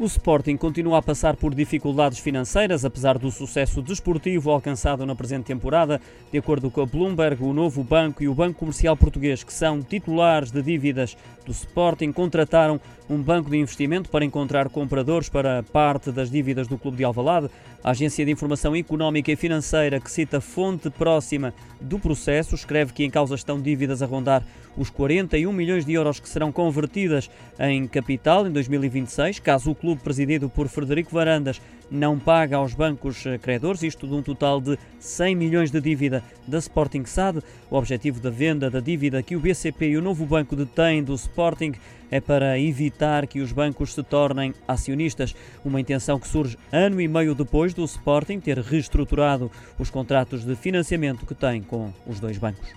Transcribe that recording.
O Sporting continua a passar por dificuldades financeiras, apesar do sucesso desportivo alcançado na presente temporada. De acordo com a Bloomberg, o novo banco e o Banco Comercial Português, que são titulares de dívidas do Sporting, contrataram um banco de investimento para encontrar compradores para parte das dívidas do Clube de Alvalade. A Agência de Informação Económica e Financeira, que cita fonte próxima do processo, escreve que em causa estão dívidas a rondar os 41 milhões de euros que serão convertidas em capital em 2026, caso o clube presidido por Frederico Varandas não paga aos bancos credores, isto de um total de 100 milhões de dívida da Sporting SAD. O objetivo da venda da dívida que o BCP e o novo banco detêm do Sporting é para evitar que os bancos se tornem acionistas, uma intenção que surge ano e meio depois do Sporting ter reestruturado os contratos de financiamento que tem com os dois bancos.